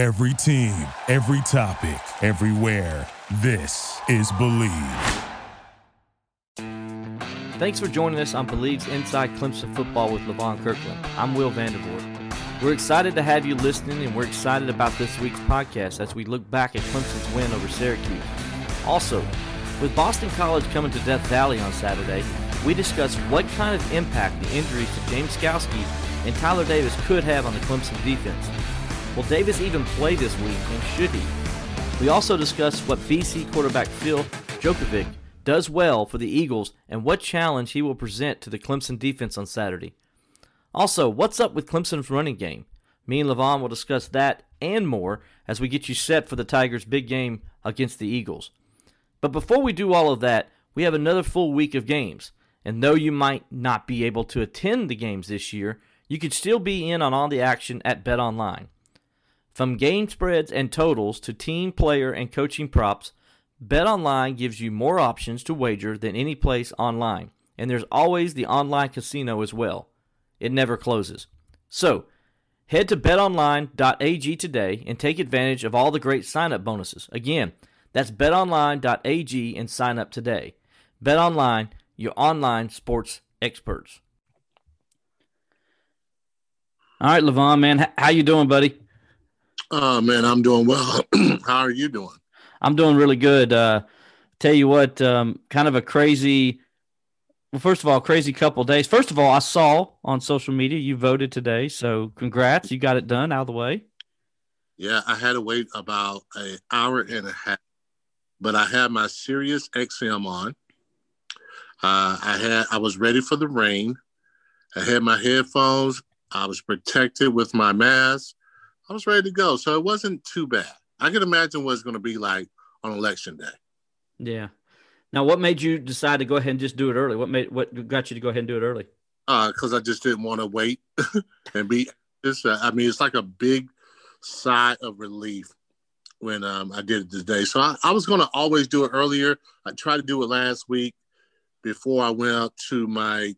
Every team, every topic, everywhere. This is Believe. Thanks for joining us on Believe's Inside Clemson Football with Levon Kirkland. I'm Will Vandervort. We're excited to have you listening, and we're excited about this week's podcast as we look back at Clemson's win over Syracuse. Also, with Boston College coming to Death Valley on Saturday, we discuss what kind of impact the injuries to James Skalski and Tyler Davis could have on the Clemson defense. Will Davis even play this week, and should he? We also discuss what BC quarterback Phil Jurkovec does well for the Eagles and what challenge he will present to the Clemson defense on Saturday. Also, what's up with Clemson's running game? Me and Levon will discuss that and more as we get you set for the Tigers' big game against the Eagles. But before we do all of that, we have another full week of games. And though you might not be able to attend the games this year, you could still be in on all the action at BetOnline. From game spreads and totals to team, player, and coaching props, BetOnline gives you more options to wager than any place online, and there's always the online casino as well. It never closes. So, head to betonline.ag today and take advantage of all the great sign-up bonuses. Again, that's betonline.ag and sign up today. BetOnline, your online sports experts. All right, Levon, man, how you doing, buddy? Oh man, I'm doing well. how are you doing? I'm doing really good. Uh, tell you what, um, kind of a crazy. Well, first of all, crazy couple days. First of all, I saw on social media you voted today, so congrats, you got it done out of the way. Yeah, I had to wait about an hour and a half, but I had my Sirius XM on. Uh, I had I was ready for the rain. I had my headphones. I was protected with my mask. I was ready to go, so it wasn't too bad. I can imagine what it's going to be like on election day. Yeah. Now, what made you decide to go ahead and just do it early? What made what got you to go ahead and do it early? Because uh, I just didn't want to wait and be. Just, uh, I mean, it's like a big sigh of relief when um, I did it today. So I, I was going to always do it earlier. I tried to do it last week before I went out to my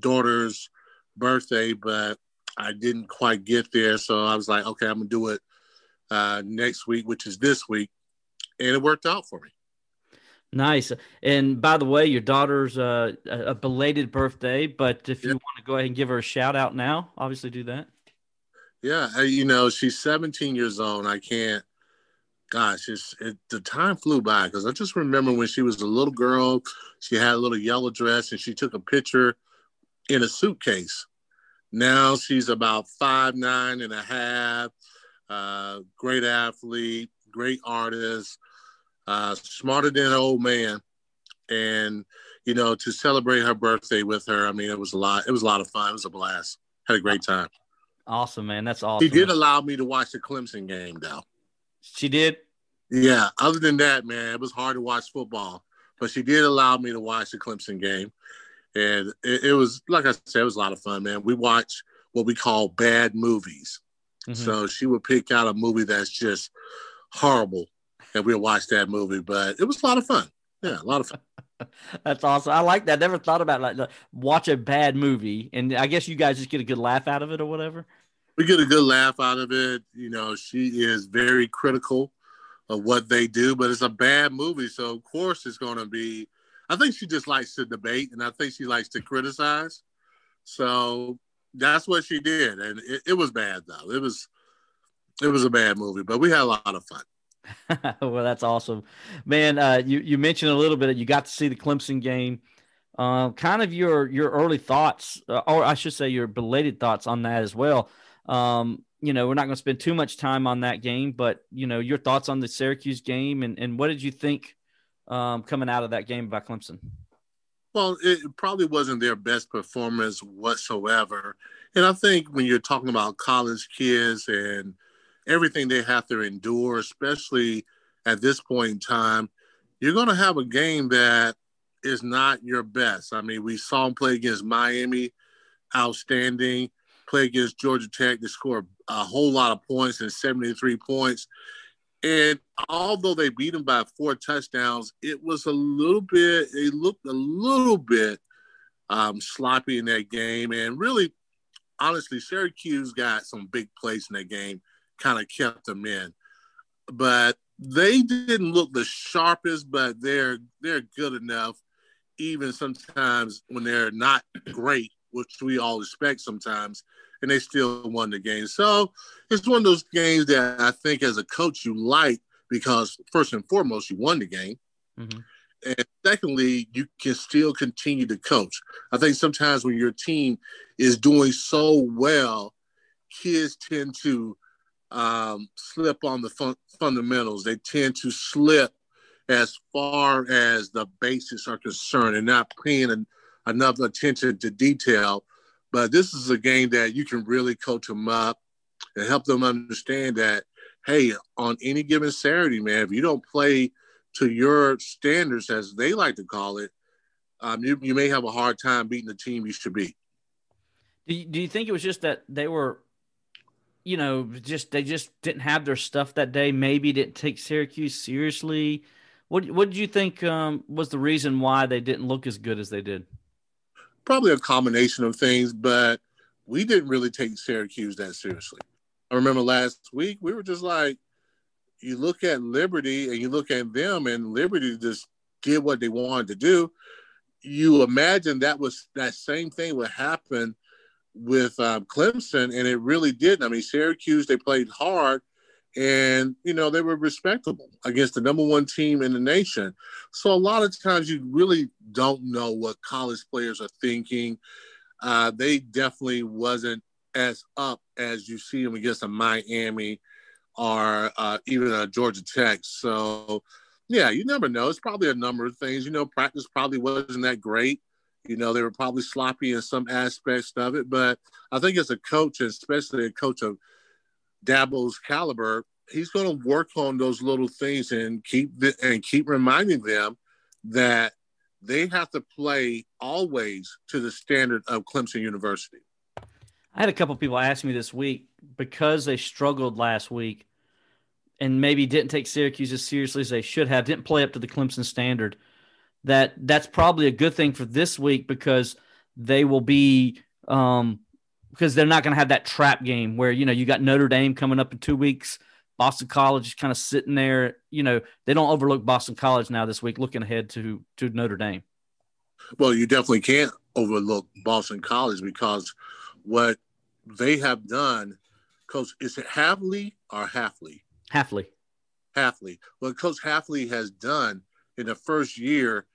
daughter's birthday, but I didn't quite get there. So I was like, okay, I'm gonna do it uh, next week, which is this week, and it worked out for me. Nice. And by the way, your daughter's uh, a belated birthday, but if you want to go ahead and give her a shout out now, obviously do that. Yeah, you know she's 17 years old. I can't. Gosh, it's it, the time flew by because I just remember when she was a little girl. She had a little yellow dress, and she took a picture in a suitcase. Now she's about five nine and a half uh, great athlete, great artist, uh, smarter than an old man. And, you know, to celebrate her birthday with her, I mean, it was a lot. It was a lot of fun. It was a blast. Had a great time. Awesome, man. That's awesome. He did allow me to watch the Clemson game, though. She did? Yeah. Other than that, man, it was hard to watch football, but she did allow me to watch the Clemson game. And it, it was, like I said, it was a lot of fun, man. We watch what we call bad movies. Mm-hmm. So she would pick out a movie that's just horrible, and we'll watch that movie. But it was a lot of fun. Yeah, a lot of fun. That's awesome. I like that. Never thought about like watch a bad movie, and I guess you guys just get a good laugh out of it or whatever. We get a good laugh out of it. You know, she is very critical of what they do, but it's a bad movie, so of course it's going to be. I think she just likes to debate, and I think she likes to criticize. So that's what she did, and it, it, was bad though. It was it was a bad movie, but we had a lot of fun. well, that's awesome, man. Uh, you you mentioned a little bit. That you got to see the Clemson game. Uh, kind of your your early thoughts, uh, or I should say, your belated thoughts on that as well. Um, you know, we're not going to spend too much time on that game, but you know, your thoughts on the Syracuse game, and and what did you think um, coming out of that game by Clemson? Well, it probably wasn't their best performance whatsoever. And I think when you're talking about college kids and everything they have to endure, especially at this point in time, you're going to have a game that is not your best. I mean, we saw them play against Miami, outstanding. Play against Georgia Tech, they scored a whole lot of points and 73 points. And although they beat them by four touchdowns, it was a little bit, it looked a little bit um, sloppy in that game. And really, honestly, Syracuse got some big plays in that game. kind of kept them in. But they didn't look the sharpest, but they're they're good enough, even sometimes when they're not great, which we all expect sometimes, and they still won the game. So it's one of those games that I think as a coach you like because first and foremost you won the game. Mm-hmm. And secondly, you can still continue to coach. I think sometimes when your team is doing so well, kids tend to um, slip on the fun- fundamentals. They tend to slip as far as the basics are concerned and not paying an, enough attention to detail. But this is a game that you can really coach them up and help them understand that, hey, on any given Saturday, man, if you don't play to your standards, as they like to call it, um, you, you may have a hard time beating the team you should be. Do you, do you think it was just that they were you know, just they just didn't have their stuff that day. Maybe didn't take Syracuse seriously. What what did you think um, was the reason why they didn't look as good as they did? Probably a combination of things, but we didn't really take Syracuse that seriously. I remember last week we were just like, you look at Liberty and you look at them, and Liberty just did what they wanted to do. You imagine that was that same thing would happen with um, Clemson, and it really did. I mean, Syracuse they played hard, and you know they were respectable against the number one team in the nation. So a lot of times you really don't know what college players are thinking. Uh, they definitely wasn't as up as you see them against a Miami or uh, even a Georgia Tech. So yeah, you never know. It's probably a number of things. You know, practice probably wasn't that great. You know, they were probably sloppy in some aspects of it, but I think as a coach, especially a coach of Dabo's caliber, he's going to work on those little things and keep the, and keep reminding them that they have to play always to the standard of Clemson University. I had a couple people ask me this week because they struggled last week and maybe didn't take Syracuse as seriously as they should have, didn't play up to the Clemson standard that that's probably a good thing for this week because they will be um, because they're not going to have that trap game where you know you got Notre Dame coming up in two weeks. Boston College is kind of sitting there. You know they don't overlook Boston College now this week, looking ahead to to Notre Dame. Well, you definitely can't overlook Boston College because what they have done. Coach, is it Hafley or Halfley? Halfley. Hafley. What Coach Halfley has done in the first year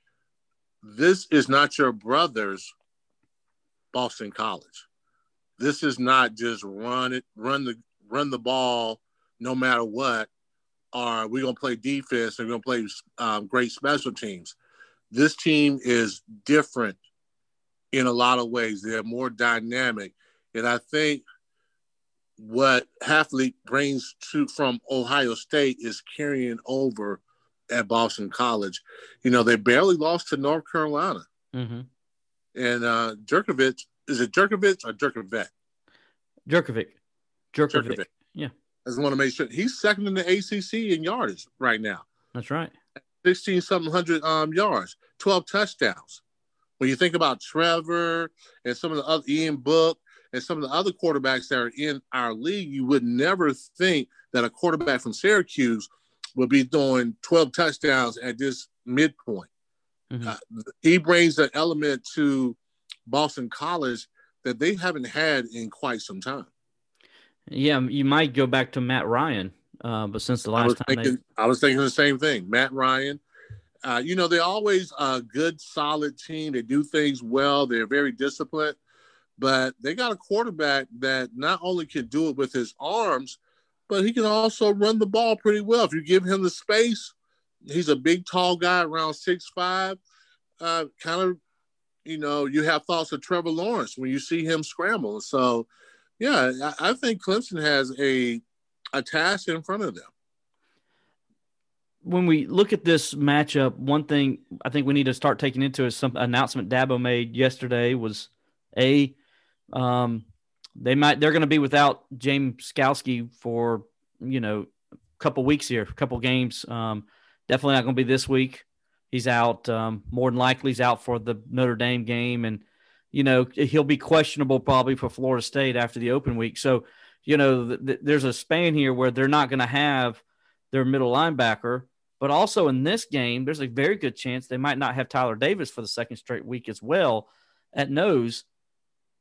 this is not your brother's Boston College. This is not just run it, run the run the ball no matter what, or we're gonna play defense and we're gonna play um, great special teams. This team is different in a lot of ways. They're more dynamic, and I think what Hafley brings to from Ohio State is carrying over at Boston College. You know, they barely lost to North Carolina. Mm-hmm. And uh, Jerkovich, is it Jerkovich or Jerkovic? Jerkovic. Jerkovic. Jerkovic. Yeah. I just want to make sure he's second in the ACC in yards right now. That's right. 16 something hundred um, yards, 12 touchdowns. When you think about Trevor and some of the other Ian Book and some of the other quarterbacks that are in our league, you would never think that a quarterback from Syracuse will be throwing 12 touchdowns at this midpoint. Mm-hmm. Uh, he brings an element to Boston College that they haven't had in quite some time. Yeah, you might go back to Matt Ryan, uh, but since the last time thinking, they... I was thinking the same thing. Matt Ryan, uh, you know, they're always a good, solid team. They do things well. They're very disciplined, but they got a quarterback that not only can do it with his arms, but he can also run the ball pretty well. If you give him the space, he's a big, tall guy, around six five. Uh, kind of, you know, you have thoughts of Trevor Lawrence when you see him scramble. So, yeah, I, think Clemson has a a task in front of them. When we look at this matchup, one thing I think we need to start taking into is some announcement Dabo made yesterday was a um, they might they're going to be without James Skalski for you know a couple weeks here, a couple games. Um, definitely not going to be this week. He's out. Um, more than likely, he's out for the Notre Dame game, and you know he'll be questionable probably for Florida State after the open week. So you know, th- th- there's a span here where they're not going to have their middle linebacker. But also in this game, there's a very good chance they might not have Tyler Davis for the second straight week as well at nose.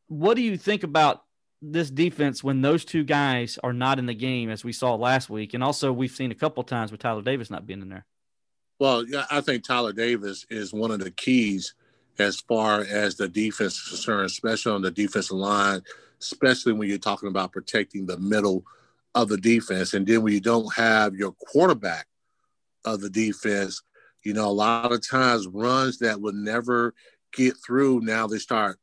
What do you think about this defense when those two guys are not in the game, as we saw last week? And also, we've seen a couple times with Tyler Davis not being in there. Well, I think Tyler Davis is one of the keys as far as the defense is concerned, especially on the defensive line, especially when you're talking about protecting the middle of the defense. And then when you don't have your quarterback of the defense, you know, a lot of times runs that would never get through, now they start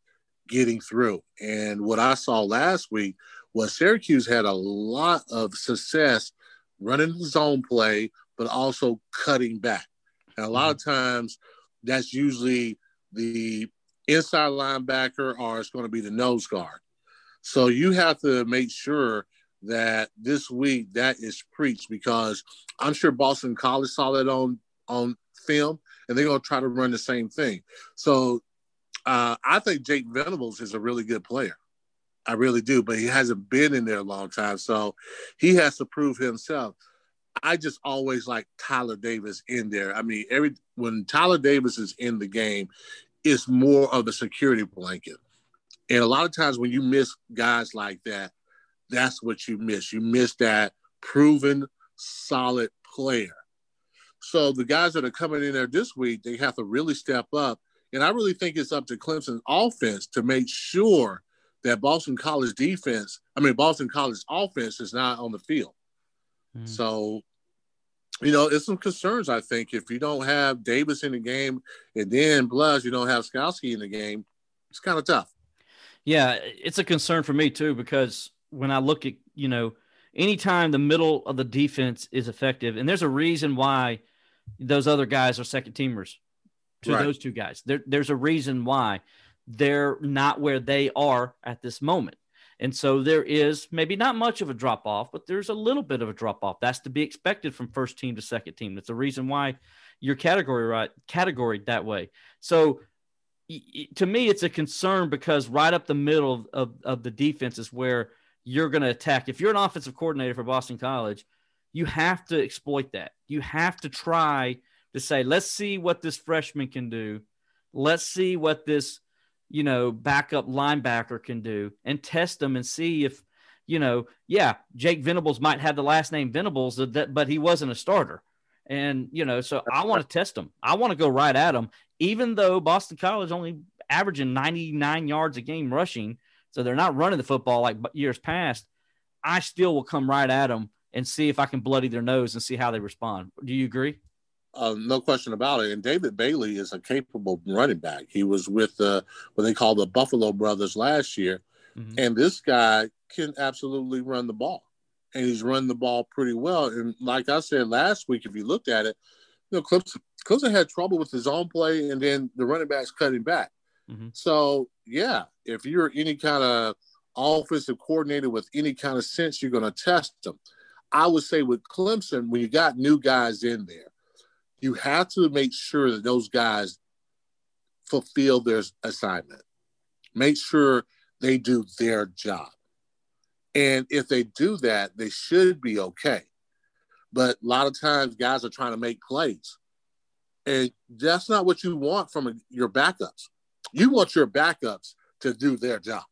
getting through. And what I saw last week was Syracuse had a lot of success running the zone play, but also cutting back. And a lot of mm-hmm. times that's usually the inside linebacker or it's going to be the nose guard. So you have to make sure that this week that is preached because I'm sure Boston College saw that on on film and they're going to try to run the same thing. So uh, I think Jake Venables is a really good player. I really do, but he hasn't been in there a long time, so he has to prove himself. I just always like Tyler Davis in there. I mean, every when Tyler Davis is in the game, it's more of a security blanket. And a lot of times when you miss guys like that, that's what you miss. You miss that proven solid player. So the guys that are coming in there this week, they have to really step up. And I really think it's up to Clemson's offense to make sure that Boston College defense, I mean Boston College offense is not on the field. Mm. So, you know, it's some concerns, I think. If you don't have Davis in the game and then plus you don't have Skalski in the game, it's kind of tough. Yeah, it's a concern for me too, because when I look at, you know, anytime the middle of the defense is effective, and there's a reason why those other guys are second teamers to right. those two guys. There, there's a reason why they're not where they are at this moment. And so there is maybe not much of a drop off, but there's a little bit of a drop off. That's to be expected from first team to second team. That's the reason why you're category right categorized that way. So to me, it's a concern because right up the middle of, of the defense is where you're going to attack. If you're an offensive coordinator for Boston College, you have to exploit that. You have to try to say, let's see what this freshman can do. Let's see what this, you know, backup linebacker can do and test them and see if, you know, yeah, Jake Venables might have the last name Venables, but he wasn't a starter. And, you know, so I want to test them. I want to go right at them, even though Boston College only averaging 99 yards a game rushing so they're not running the football like years past. I still will come right at them and see if I can bloody their nose and see how they respond. Do you agree? Uh, no question about it. And David Bailey is a capable running back. He was with uh, what they call the Buffalo Brothers last year. Mm-hmm. And this guy can absolutely run the ball. And he's run the ball pretty well. And like I said last week, if you looked at it, you know, Clemson, Clemson had trouble with his own play, and then the running backs cutting back. Mm-hmm. So yeah, if you're any kind of offensive coordinator with any kind of sense, you're going to test them. I would say with Clemson, when you got new guys in there, you have to make sure that those guys fulfill their assignment. Make sure they do their job. And if they do that, they should be okay. But a lot of times, guys are trying to make plays. And that's not what you want from a, your backups. You want your backups to do their job.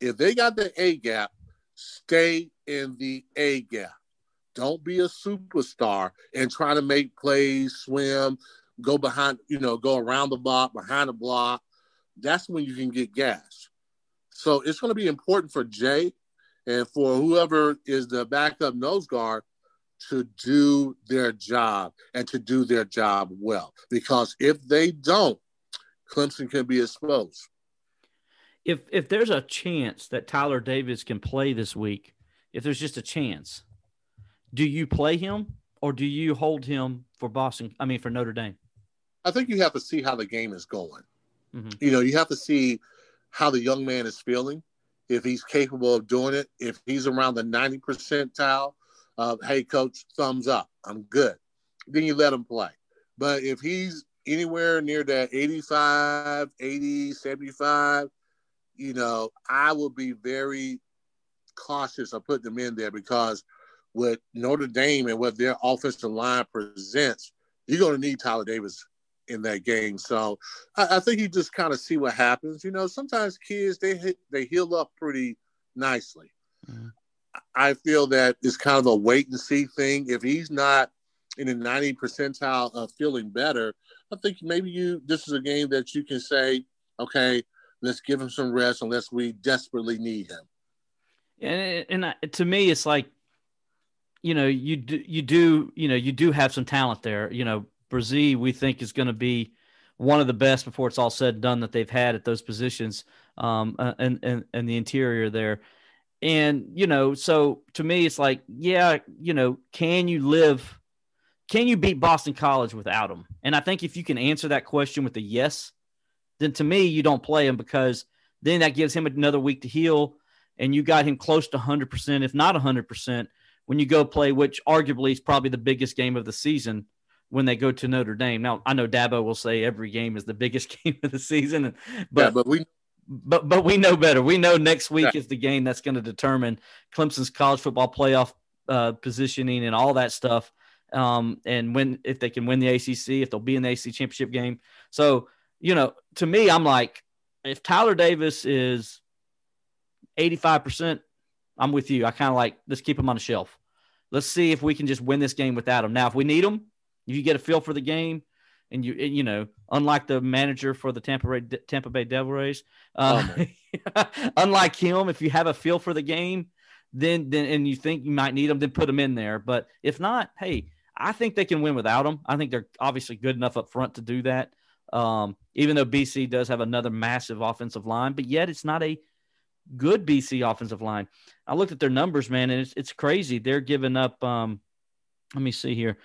If they got the A gap, stay in the A gap. Don't be a superstar and try to make plays, swim, go behind, you know, go around the block, behind the block. That's when you can get gas. So it's going to be important for Jay and for whoever is the backup nose guard to do their job and to do their job well. Because if they don't, Clemson can be exposed. If if there's a chance that Tyler Davis can play this week, if there's just a chance, do you play him or do you hold him for Boston? I mean, for Notre Dame. I think you have to see how the game is going. Mm-hmm. You know, you have to see how the young man is feeling, if he's capable of doing it. If he's around the 90 percentile, uh, hey, coach, thumbs up, I'm good. Then you let him play. But if he's anywhere near that 85, 80, 75, you know, I will be very cautious of putting him in there because with Notre Dame and what their offensive line presents, you're going to need Tyler Davis in that game. So I, I think you just kind of see what happens. You know, sometimes kids they hit, they heal up pretty nicely. Mm-hmm. I feel that it's kind of a wait and see thing. If he's not in the 90 percentile of feeling better, I think maybe you this is a game that you can say, okay, let's give him some rest unless we desperately need him. And and to me, it's like, you know, you do you do you know you do have some talent there. You know, Bresee, we think is going to be one of the best before it's all said and done that they've had at those positions um, and, and, and the interior there. And, you know, so to me, it's like, yeah, you know, can you live, can you beat Boston College without them? And I think if you can answer that question with a yes, then to me, you don't play him because then that gives him another week to heal. And you got him close to 100%, if not 100%, when you go play, which arguably is probably the biggest game of the season when they go to Notre Dame. Now, I know Dabo will say every game is the biggest game of the season, but, yeah, but we but but we know better. We know next week yeah. is the game that's going to determine Clemson's college football playoff uh, positioning and all that stuff. Um, and when if they can win the ACC, if they'll be in the ACC championship game. So you know, to me, I'm like, if Tyler Davis is 85 percent, I'm with you. I kind of like let's keep him on the shelf. Let's see if we can just win this game without him. Now, if we need him, if you get a feel for the game, and you you know, unlike the manager for the Tampa Bay, Tampa Bay Devil Rays, uh, oh unlike him, if you have a feel for the game, then then and you think you might need them, then put them in there. But if not, hey, I think they can win without them. I think they're obviously good enough up front to do that. Um, even though BC does have another massive offensive line, but yet it's not a good BC offensive line. I looked at their numbers, man, and it's it's crazy. They're giving up. Um, let me see here.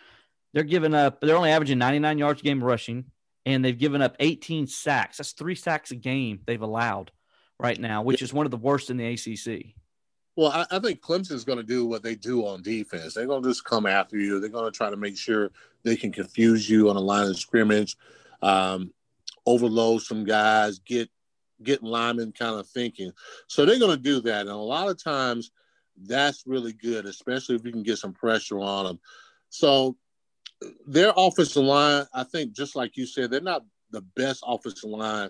They're giving up, they're only averaging 99 yards a game rushing, and they've given up 18 sacks. That's three sacks a game they've allowed right now, which is one of the worst in the ACC. Well, I, I think Clemson's going to do what they do on defense. They're going to just come after you. They're going to try to make sure they can confuse you on the line of scrimmage, um, overload some guys, get get linemen kind of thinking. So they're going to do that, and a lot of times that's really good, especially if you can get some pressure on them. So their offensive line, I think, just like you said, they're not the best offensive line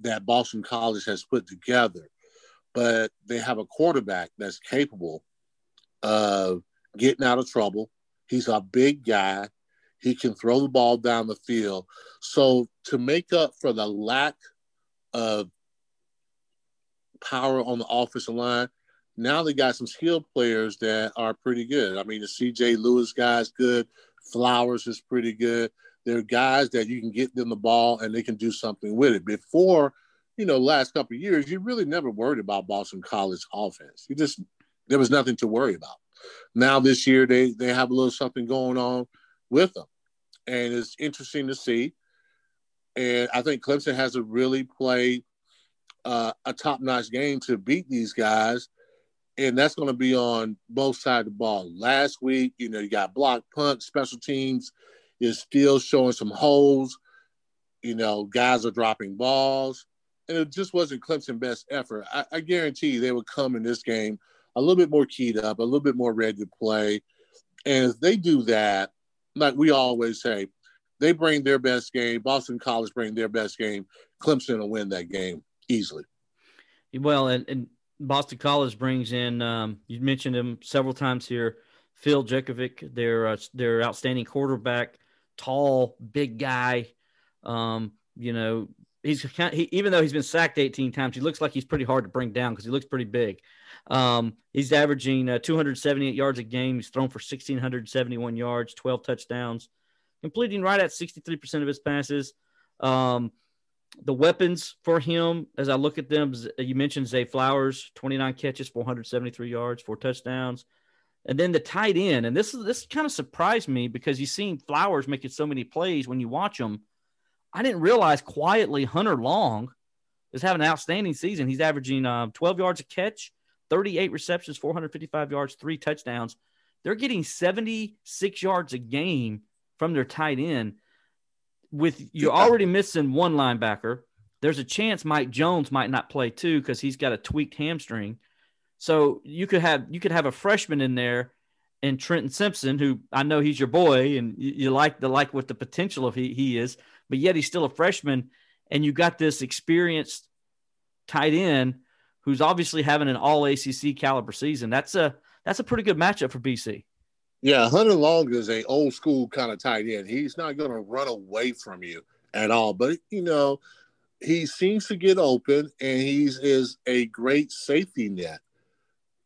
that Boston College has put together, but they have a quarterback that's capable of getting out of trouble. He's a big guy. He can throw the ball down the field. So to make up for the lack of power on the offensive line, now they got some skilled players that are pretty good. I mean, the CJ Lewis guy's good. Flowers is pretty good. There are guys that you can get them the ball and they can do something with it. Before, you know, last couple of years, you really never worried about Boston College offense. You just there was nothing to worry about. Now this year they they have a little something going on with them, and it's interesting to see. And I think Clemson has to really play uh, a top notch game to beat these guys and that's going to be on both sides of the ball. Last week, you know, you got block punt, special teams is still showing some holes. You know, guys are dropping balls, and it just wasn't Clemson' best effort. I, I guarantee they would come in this game a little bit more keyed up, a little bit more ready to play. And if they do that, like we always say, they bring their best game. Boston College bring their best game. Clemson will win that game easily. Well, and, and Boston College brings in. Um, you mentioned him several times here. Phil Jurkovec, their uh, their outstanding quarterback, tall, big guy. Um, you know, he's kind of, he, even though he's been sacked 18 times, he looks like he's pretty hard to bring down because he looks pretty big. Um, he's averaging uh, 278 yards a game. He's thrown for 1,671 yards, 12 touchdowns, completing right at 63% of his passes. Um, the weapons for him, as I look at them, you mentioned Zay Flowers, 29 catches, 473 yards, four touchdowns. And then the tight end, and this is this kind of surprised me because you've seen Flowers making so many plays when you watch them. I didn't realize quietly Hunter Long is having an outstanding season. He's averaging uh, 12 yards a catch, 38 receptions, 455 yards, three touchdowns. They're getting 76 yards a game from their tight end with you're already missing one linebacker, there's a chance Mike Jones might not play too because he's got a tweaked hamstring. So you could have you could have a freshman in there and Trenton Simpson, who I know he's your boy and you, you like the like what the potential of he, he is, but yet he's still a freshman, and you got this experienced tight end who's obviously having an all ACC caliber season. That's a that's a pretty good matchup for BC. Yeah, Hunter Long is a old school kind of tight end. He's not going to run away from you at all, but you know, he seems to get open, and he's is a great safety net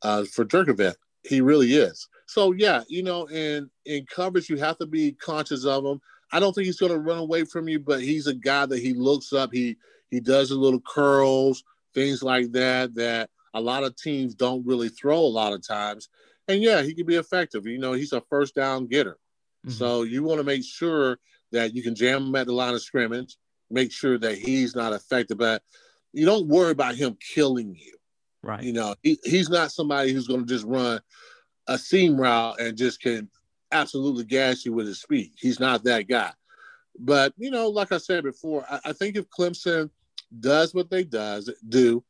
uh, for Jurkovec. He really is. So yeah, you know, in in coverage, you have to be conscious of him. I don't think he's going to run away from you, but he's a guy that he looks up. He he does a little curls, things like that that a lot of teams don't really throw a lot of times. And yeah, he can be effective. You know, he's a first down getter. Mm-hmm. So you want to make sure that you can jam him at the line of scrimmage, make sure that he's not affected. But you don't worry about him killing you. Right. You know, he, he's not somebody who's going to just run a seam route and just can absolutely gas you with his speed. He's not that guy. But, you know, like I said before, I, I think if Clemson – does what they does do,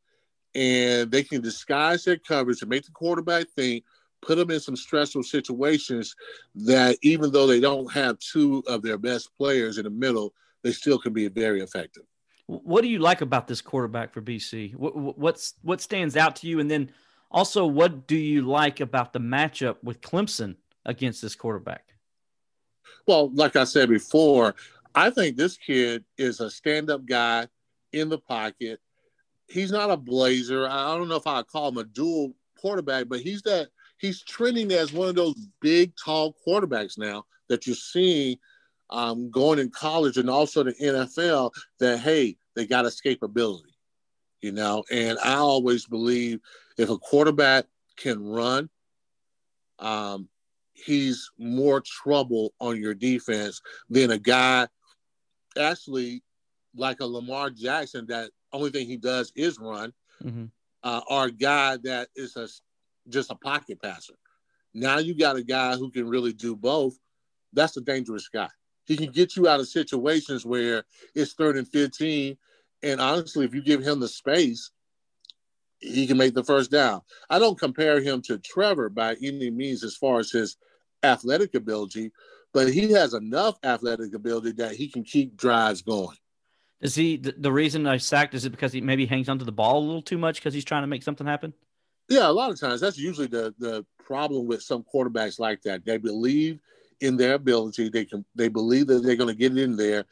and they can disguise their coverage and make the quarterback think, put them in some stressful situations that even though they don't have two of their best players in the middle, they still can be very effective. What do you like about this quarterback for BC? What, what's what stands out to you, and then also what do you like about the matchup with Clemson against this quarterback? Well, like I said before, I think this kid is a stand-up guy in the pocket. He's not a blazer. I don't know if I call him a dual quarterback, but he's that he's trending as one of those big, tall quarterbacks now that you're seeing um, going in college and also the NFL. That hey, they got escapability, you know. And I always believe if a quarterback can run, um, he's more trouble on your defense than a guy actually like a Lamar Jackson that only thing he does is run, mm-hmm. uh, or a guy that is a just a pocket passer. Now you got a guy who can really do both. That's a dangerous guy. He can get you out of situations where it's third and 15. And honestly, if you give him the space, he can make the first down. I don't compare him to Trevor by any means as far as his athletic ability, but he has enough athletic ability that he can keep drives going. Is he the, the reason I sacked? Is it because he maybe hangs onto the ball a little too much because he's trying to make something happen? Yeah, a lot of times that's usually the the problem with some quarterbacks like that. They believe in their ability. They can they believe that they're going to get in there,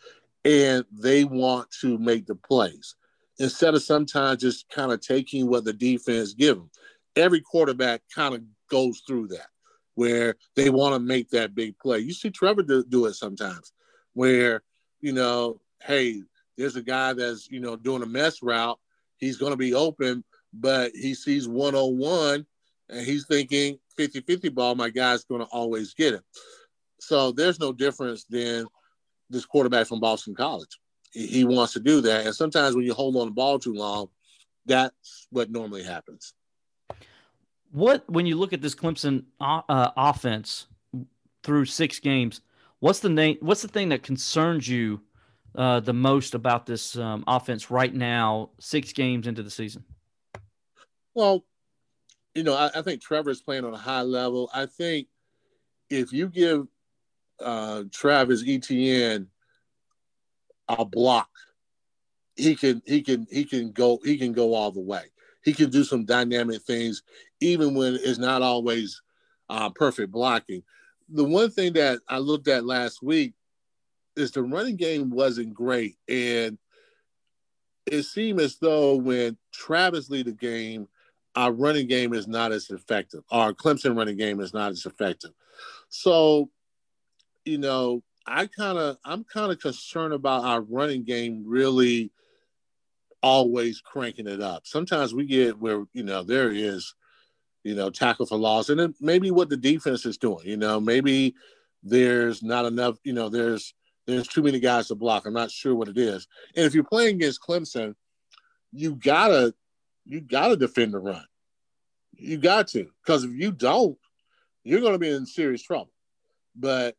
and they want to make the plays instead of sometimes just kind of taking what the defense give them. Every quarterback kind of goes through that where they want to make that big play. You see Trevor do, do it sometimes, where you know, hey, there's a guy that's you know doing a mesh route. He's going to be open, but he sees 101 and he's thinking 50-50 ball. My guy's going to always get it. So there's no difference than this quarterback from Boston College. He, he wants to do that, and sometimes when you hold on the ball too long, that's what normally happens. What when you look at this Clemson uh, uh offense through six games? What's the name? What's the thing that concerns you uh, the most about this um, offense right now, six games into the season? Well, you know, I, I think Trevor's playing on a high level. I think if you give uh, Travis Etienne a block, he can he can he can go he can go all the way. He can do some dynamic things, even when it's not always uh, perfect blocking. The one thing that I looked at last week is the running game wasn't great, and it seemed as though when Travis lead the game, our running game is not as effective. Our Clemson running game is not as effective. So, you know, I kind of I'm kind of concerned about our running game really always cranking it up. Sometimes we get where you know there is, you know, tackle for loss, and then maybe what the defense is doing. You know, maybe there's not enough. You know, there's there's too many guys to block. I'm not sure what it is. And if you're playing against Clemson, you gotta you gotta defend the run. You got to, because if you don't, you're going to be in serious trouble. But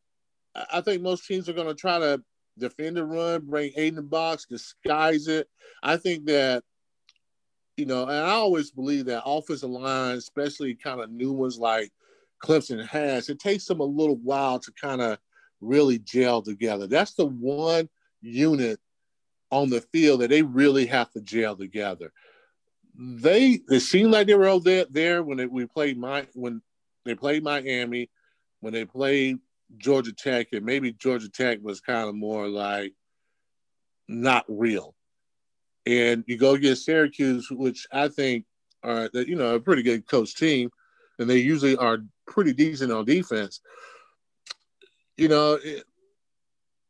I think most teams are going to try to defend the run, bring eight in the box, disguise it. I think that you know, and I always believe that offensive line, especially kind of new ones like Clemson has, it takes them a little while to kind of really gel together. That's the one unit on the field that they really have to gel together. They it seemed like they were all there, there when they, we played my when they played Miami, when they played Georgia Tech, and maybe Georgia Tech was kind of more like not real. And you go against Syracuse, which I think are you know a pretty good coach team, and they usually are pretty decent on defense. You know, it,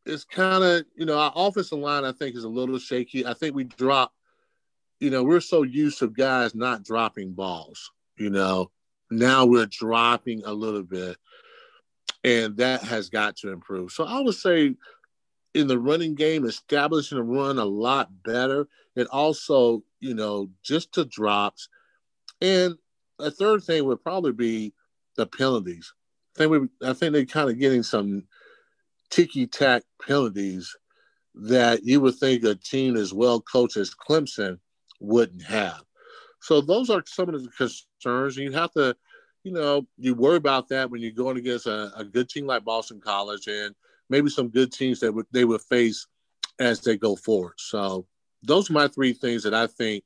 it's kind of you know our offensive line I think is a little shaky. I think we drop. You know, we're so used to guys not dropping balls. You know, now we're dropping a little bit, and that has got to improve. So I would say in the running game, establishing a run a lot better. And also, you know, just to drops. And a third thing would probably be the penalties. I think we, I think they're kind of getting some ticky tack penalties that you would think a team as well coached as Clemson wouldn't have. So those are some of the concerns. You have to, you know, you worry about that when you're going against a, a good team like Boston College and maybe some good teams that they would face as they go forward. So those are my three things that I think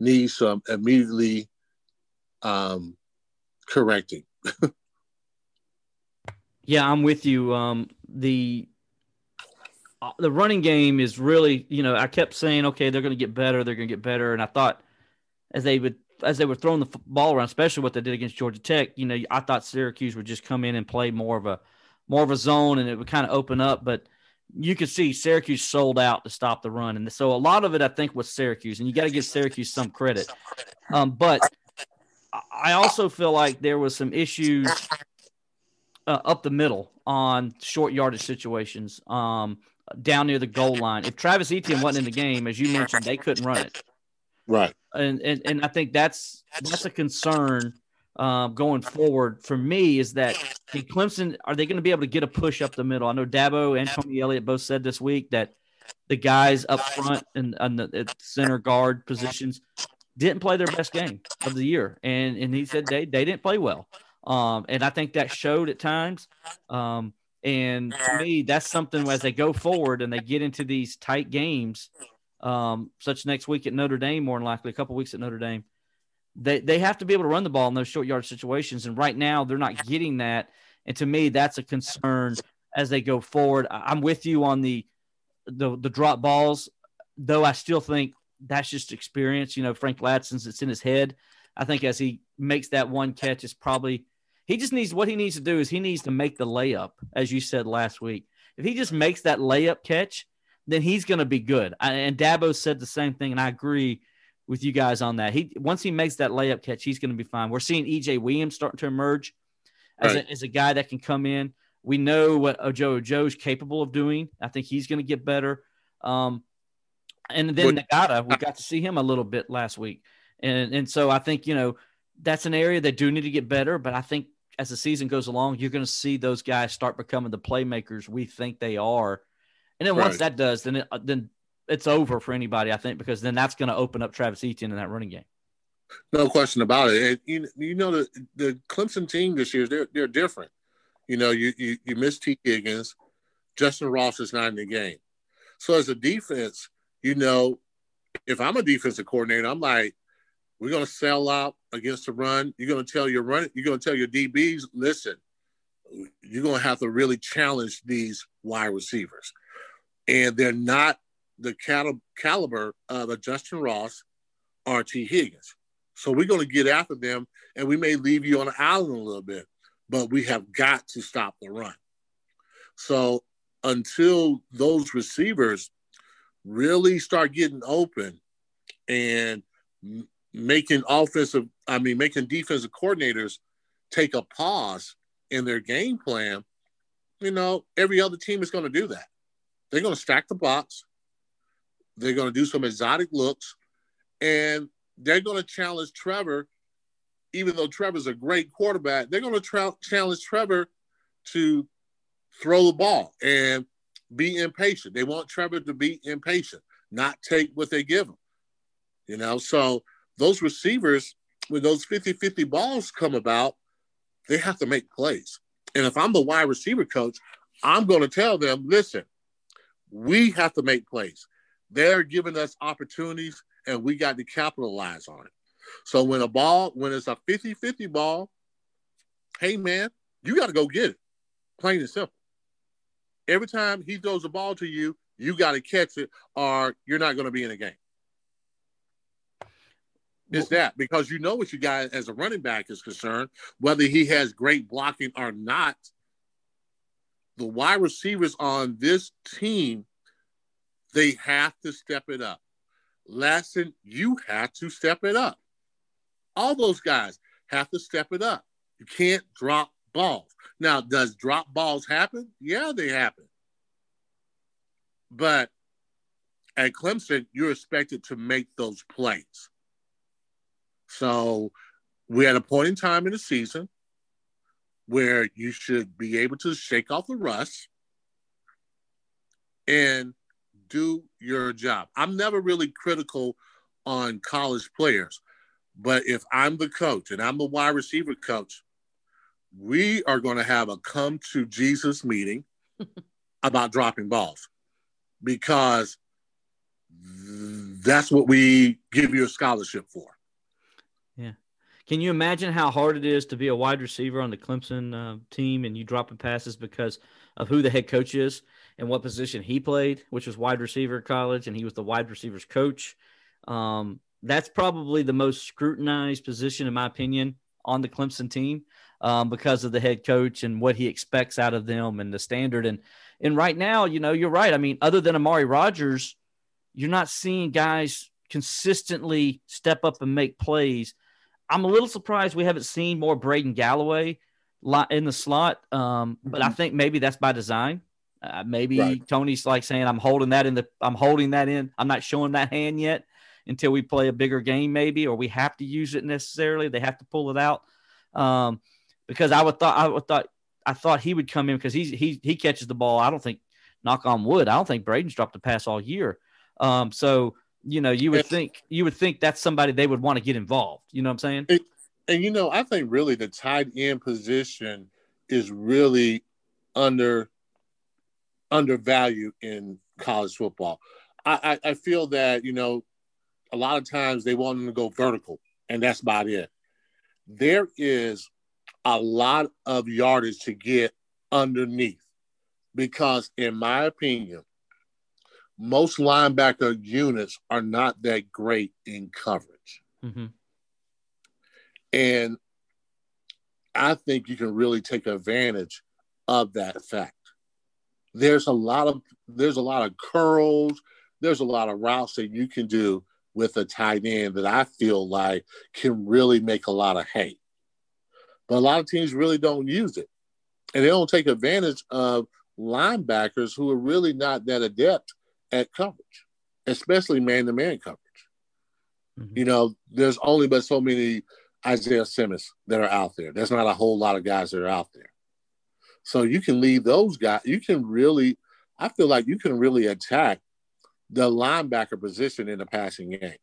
need some immediately um, correcting. yeah, I'm with you. Um, the the running game is really, you know, I kept saying, okay, they're going to get better, they're going to get better, and I thought as they would as they were throwing the ball around, especially what they did against Georgia Tech, you know, I thought Syracuse would just come in and play more of a more of a zone and it would kind of open up. But you could see Syracuse sold out to stop the run. And so a lot of it, I think, was Syracuse. And you got to give Syracuse some credit. Um, but I also feel like there was some issues uh, up the middle on short yardage situations um, down near the goal line. If Travis Etienne wasn't in the game, as you mentioned, they couldn't run it. Right. And, and, and I think that's that's a concern um, going forward for me is that in Clemson, are they going to be able to get a push up the middle? I know Dabo and Tony Elliott both said this week that the guys up front and, and the center guard positions didn't play their best game of the year. And, and he said they, they didn't play well. Um, and I think that showed at times. Um, and to me, that's something as they go forward and they get into these tight games, um, such next week at Notre Dame, more than likely, a couple weeks at Notre Dame they they have to be able to run the ball in those short yard situations, and right now they're not getting that. And to me, that's a concern as they go forward. I'm with you on the the the drop balls, though. I still think that's just experience. You know, Frank Ladson's it's in his head. I think as he makes that one catch, is probably he just needs what he needs to do is he needs to make the layup, as you said last week. If he just makes that layup catch, then he's going to be good. And Dabo said the same thing, and I agree with you guys on that. He once he makes that layup catch, he's going to be fine. We're seeing EJ Williams starting to emerge as, right. a, as a guy that can come in. We know what Ojo Ojo's capable of doing. I think he's going to get better. Um, and then what, Ngata, we got to see him a little bit last week, and and so I think you know that's an area they do need to get better. But I think as the season goes along, you're going to see those guys start becoming the playmakers we think they are. And then once that does, then it, uh, then it's over for anybody, I think, because then that's going to open up Travis Etienne in that running game. No question about it. And you, you know the the Clemson team this year they're they're different. You know, you you, you miss Tee Higgins, Justin Ross is not in the game. So as a defense, you know, if I'm a defensive coordinator, I'm like, we're gonna sell out against the run. You're gonna tell your run. You're gonna tell your DBs, listen, you're gonna have to really challenge these wide receivers, and they're not the cal- caliber of a Justin Ross or Tee Higgins. So we're going to get after them, and we may leave you on the island a little bit, but we have got to stop the run. So until those receivers really start getting open and making offensive, I mean, making defensive coordinators take a pause in their game plan, you know, every other team is going to do that. They're going to stack the box. They're going to do some exotic looks, and they're going to challenge Trevor. Even though Trevor's a great quarterback, they're going to tra- challenge Trevor to throw the ball and be impatient. They want Trevor to be impatient, not take what they give him. You know, so those receivers, when those 50 50 balls come about, they have to make plays. And if I'm the wide receiver coach, I'm going to tell them, listen, we have to make plays. They're giving us opportunities and we got to capitalize on it. So when a ball, when it's a 50 50 ball, hey man, you got to go get it. Plain and simple. Every time he throws a ball to you, you got to catch it or you're not going to be in a game. It's that because you know what you got as a running back is concerned, whether he has great blocking or not. The wide receivers on this team, they have to step it up. Ladson, you have to step it up. All those guys have to step it up. You can't drop balls. Now, does drop balls happen? Yeah, they happen. But at Clemson, you're expected to make those plays. So we're at a point in time in the season where you should be able to shake off the rust and do your job. I'm never really critical on college players, but if I'm the coach and I'm the wide receiver coach, we are going to have a come to Jesus meeting about dropping balls because that's what we give you a scholarship for. Can you imagine how hard it is to be a wide receiver on the Clemson uh, team and you dropping passes because of who the head coach is and what position he played, which was wide receiver college, and he was the wide receivers coach. Um, that's probably the most scrutinized position, in my opinion, on the Clemson team um, because of the head coach and what he expects out of them and the standard. And and right now, you know, you're right. I mean, other than Amari Rodgers, you're not seeing guys consistently step up and make plays. I'm a little surprised we haven't seen more Braden Galloway in the slot, um, but I mm-hmm. think maybe that's by design. Uh, maybe right. Tony's like saying, "I'm holding that in the, I'm holding that in. I'm not showing that hand yet until we play a bigger game, maybe, or we have to use it necessarily. They have to pull it out." Um, because I would thought I would thought I thought he would come in because he's he he catches the ball. I don't think knock on wood. I don't think Braden's dropped a pass all year. Um, so you know, you would think you would think that's somebody they would want to get involved. You know what I'm saying? And, and you know, I think really the tight end position is really under undervalued in college football. I, I, I feel that you know a lot of times they want them to go vertical, and that's about it. There is a lot of yardage to get underneath because, in my opinion, most linebacker units are not that great in coverage. Mm-hmm. And I think you can really take advantage of that fact. There's a lot of there's a lot of curls, there's a lot of routes that you can do with a tight end that I feel like can really make a lot of hay. But a lot of teams really don't use it. And they don't take advantage of linebackers who are really not that adept at coverage, especially man to man coverage. Mm-hmm. You know, there's only but so many Isaiah Simmons that are out there. There's not a whole lot of guys that are out there. So you can leave those guys. You can really, I feel like you can really attack the linebacker position in the passing game.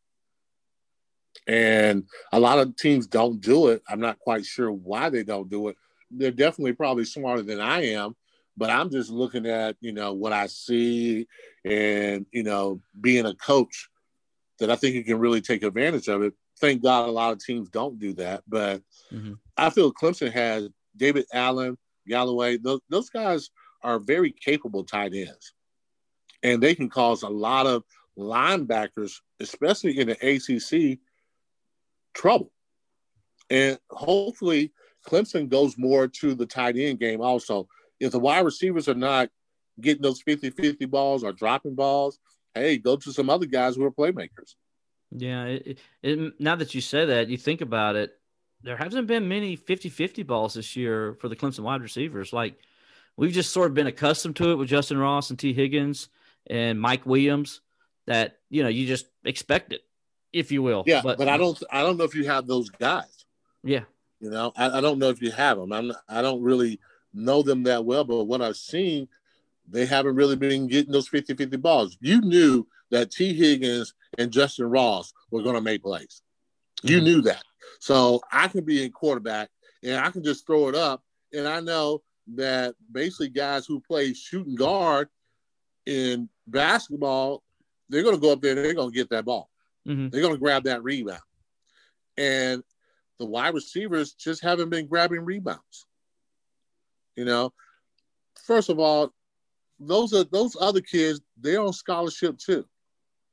And a lot of teams don't do it. I'm not quite sure why they don't do it. They're definitely probably smarter than I am, but I'm just looking at, you know, what I see and, you know, being a coach that I think you can really take advantage of it. Thank God a lot of teams don't do that. But mm-hmm. I feel Clemson has Davis Allen, Galloway, those, those guys are very capable tight ends. And they can cause a lot of linebackers, especially in the ACC, trouble. And hopefully Clemson goes more to the tight end game also. If the wide receivers are not getting those 50 50 balls or dropping balls, hey, go to some other guys who are playmakers. Yeah. It, it, now that you say that, you think about it, there hasn't been many 50 50 balls this year for the Clemson wide receivers. Like, we've just sort of been accustomed to it with Justyn Ross and Tee Higgins and Mike Williams that, you know, you just expect it if you will. Yeah, but, but I don't I don't know if you have those guys. Yeah. You know, I, I don't know if you have them. I'm I don't really know them that well, but what I've seen, they haven't really been getting those 50-50 balls. You knew that Tee Higgins and Justyn Ross were going to make plays. You knew that. So I can be in quarterback and I can just throw it up. And I know that basically guys who play shooting guard in basketball, they're going to go up there and they're going to get that ball. Mm-hmm. They're going to grab that rebound. And the wide receivers just haven't been grabbing rebounds. You know, first of all, those are those other kids, they're on scholarship too.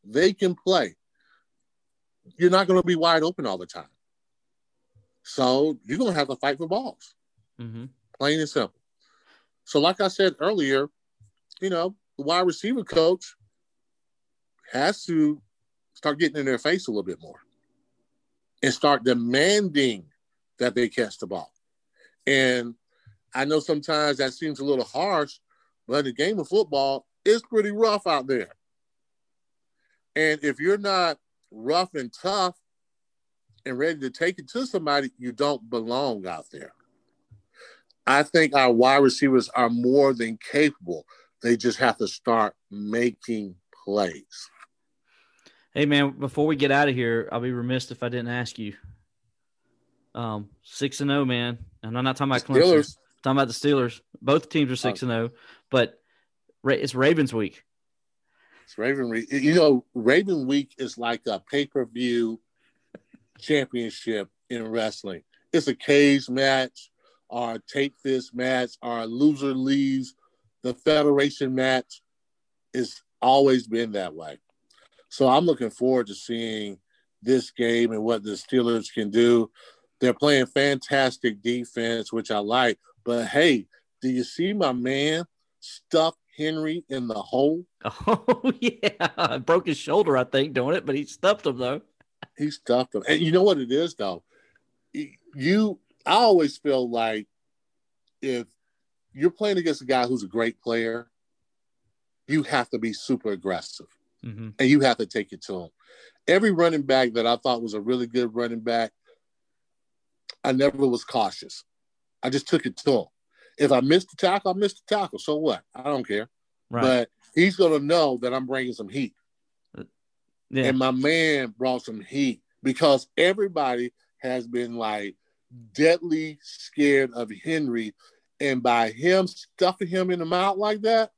They can play. You're not going to be wide open all the time. So you're going to have to fight for balls. Mm-hmm. Plain and simple. So, like I said earlier, you know, the wide receiver coach has to start getting in their face a little bit more and start demanding that they catch the ball. And I know sometimes that seems a little harsh, but the game of football is pretty rough out there. And if you're not rough and tough and ready to take it to somebody, you don't belong out there. I think our wide receivers are more than capable. They just have to start making plays. Hey man, before we get out of here, I'll be remiss if I didn't ask you. Um, six and zero, man, and I'm not talking about Clemson. Steelers. I'm talking about the Steelers. Both teams are six and zero, but it's Ravens week. It's Raven Week. You know, Raven Week is like a pay per view championship in wrestling. It's a cage match, or take this match, or loser leaves. The Federation match has always been that way. So I'm looking forward to seeing this game and what the Steelers can do. They're playing fantastic defense, which I like. But hey, do you see my man stuff Henry in the hole? Oh yeah, broke his shoulder, I think, doing it, but he stuffed him though. He stuffed him. And you know what it is though? You I always feel like if you're playing against a guy who's a great player, you have to be super aggressive Mm-hmm. and you have to take it to him. Every running back that I thought was a really good running back, I never was cautious. I just took it to him. If I missed the tackle, I missed the tackle. So what? I don't care. Right. But he's going to know that I'm bringing some heat. yeah. And my man brought some heat because everybody has been like deadly scared of Henry. And by him stuffing him in the mouth like that,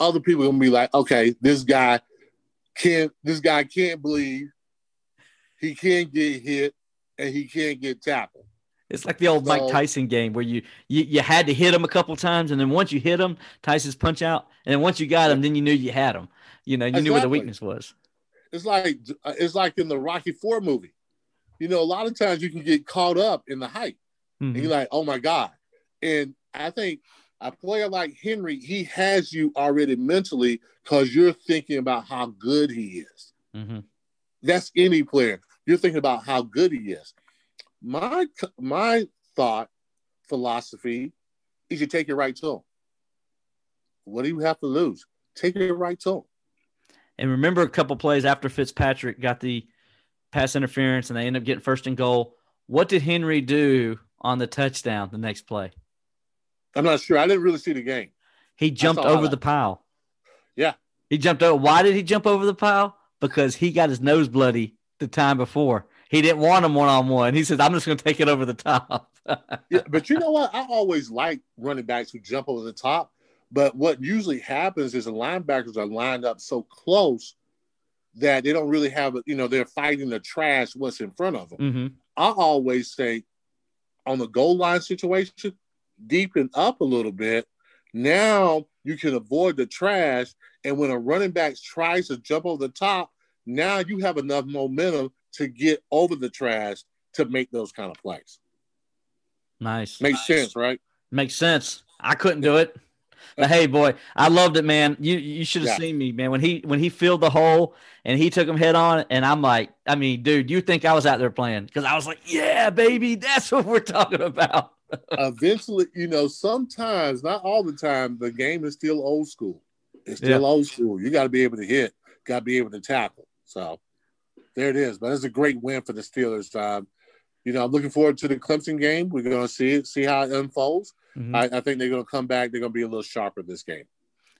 other people are gonna be like, okay, this guy can't this guy can't believe he can't get hit, and he can't get tackled. It's like the old Mike Tyson game where you, you you had to hit him a couple times, and then once you hit him, Tyson's punch out, and then once you got him, then you knew you had him. You know, you knew where the weakness was. It's like it's like in the Rocky Four movie. You know, a lot of times you can get caught up in the hype. Mhm. And you're like, oh my God. And I think a player like Henry, he has you already mentally because you're thinking about how good he is. Mhm. That's any player. You're thinking about how good he is. My my thought philosophy is you take your right to. What do you have to lose? Take your right to. And remember a couple plays after Fitzpatrick got the pass interference and they end up getting first and goal. What did Henry do on the touchdown the next play? I'm not sure. I didn't really see the game. He jumped over that. the pile. Yeah. He jumped over. Why did he jump over the pile? Because he got his nose bloody the time before. He didn't want him one on one. He says, I'm just going to take it over the top. Yeah, but you know what? I always like running backs who jump over the top. But what usually happens is the linebackers are lined up so close that they don't really have, a, you know, they're fighting the trash what's in front of them. hmm I always say on the goal line situation, deepen up a little bit. Now you can avoid the trash. And when a running back tries to jump over the top, now you have enough momentum to get over the trash to make those kind of plays. Nice. Makes sense, right? Makes sense. I couldn't do it. But hey, boy, I loved it, man. You you should have Yeah. seen me, man. When he when he filled the hole and he took him head on, and I'm like, I mean, dude, you think I was out there playing? Because I was like, yeah, baby, that's what we're talking about. Eventually, you know, sometimes, not all the time, the game is still old school. It's still old school. You got to be able to hit, got to be able to tackle. So there it is. But it's a great win for the Steelers. Um, you know, I'm looking forward to the Clemson game. We're going to see it, see how it unfolds. Mhm. I, I think they're going to come back. They're going to be a little sharper this game.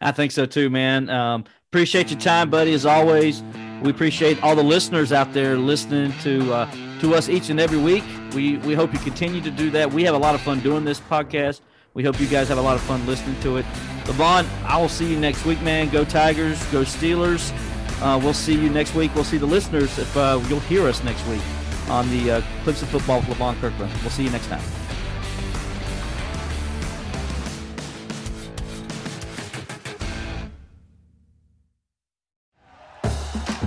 I think so too, man. Um, appreciate your time, buddy, as always. We appreciate all the listeners out there listening to uh, to us each and every week. We we hope you continue to do that. We have a lot of fun doing this podcast. We hope you guys have a lot of fun listening to it. Levon, I will see you next week, man. Go Tigers, go Steelers. Uh, we'll see you next week. We'll see the listeners if uh, you'll hear us next week on the uh, Clemson Football with Levon Kirkland. We'll see you next time.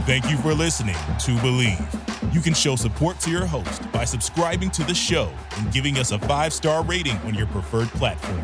Thank you for listening to Bleav. You can show support to your host by subscribing to the show and giving us a five star rating on your preferred platform.